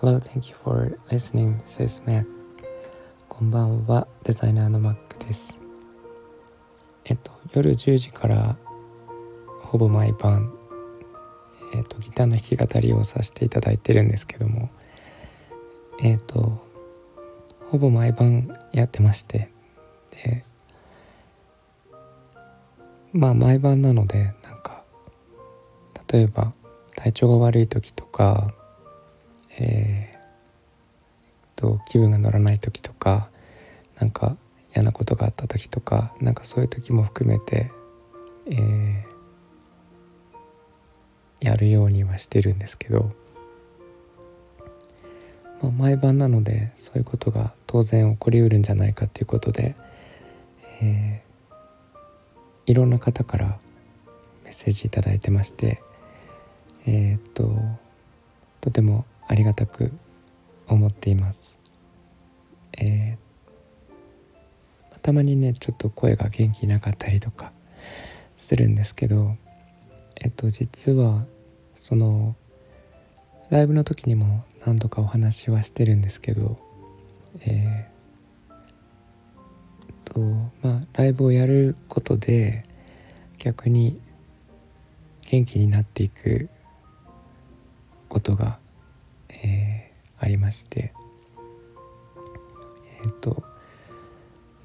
Hello, thank you for listening. This is Mac. こんばんは、デザイナーの Mac です。えっと、夜10時からほぼ毎晩、えっと、ギターの弾き語りをさせていただいてるんですけども、えっと、ほぼ毎晩やってまして、で、まあ毎晩なので、なんか、例えば体調が悪い時とか、えー、と気分が乗らない時とかなんか嫌なことがあった時とかなんかそういう時も含めて、えー、やるようにはしてるんですけど、まあ、毎晩なのでそういうことが当然起こりうるんじゃないかっていうことで、えー、いろんな方からメッセージ頂いてましてえー、っととてもありがたく思っています。えー、たまにねちょっと声が元気なかったりとかするんですけどえっと実はそのライブの時にも何度かお話はしてるんですけどえー、とまあライブをやることで逆に元気になっていくことがえー、ありましてえっ、ー、と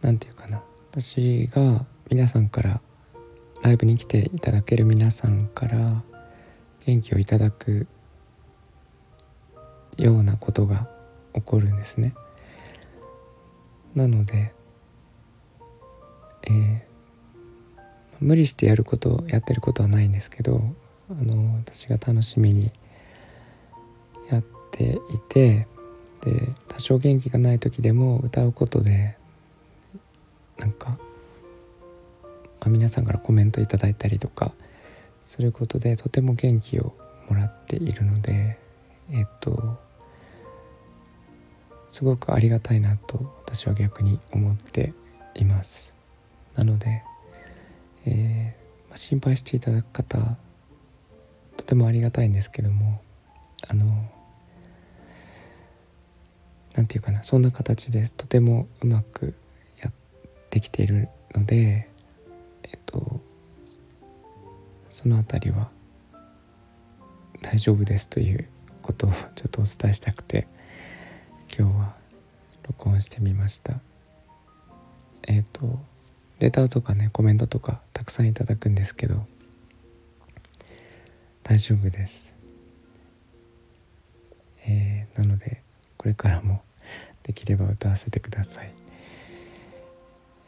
何て言うかな私が皆さんからライブに来ていただける皆さんから元気をいただくようなことが起こるんですね。なので、えー、無理してやることやってることはないんですけどあの私が楽しみにやっていてで多少元気がない時でも歌うことでなんか、ま、皆さんからコメントいただいたりとかすることでとても元気をもらっているのでえっとすごくありがたいなと私は逆に思っています。なので、えーまあ、心配していただく方とてもありがたいんですけどもあの何て言うかなそんな形でとてもうまくやってきているのでえっとその辺りは大丈夫ですということをちょっとお伝えしたくて今日は録音してみました。えっ、とレターとかねコメントとかたくさんいただくんですけど大丈夫ですえー、なのでこれからもできれば歌わせてください。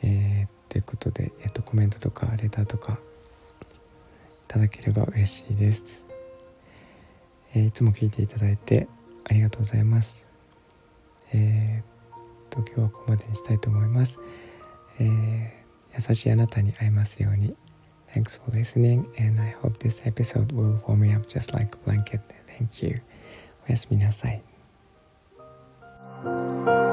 えー、ということで、えーと、コメントとかレターとかいただければ嬉しいです。えー、いつも聞いていただいてありがとうございます。えー、と今日はここまでにしたいと思います。えー、優しいあなたに会えますように。Thanks for listening and I hope this episode will warm me up just like a blanket. Thank you. おやすみなさい。Thank you.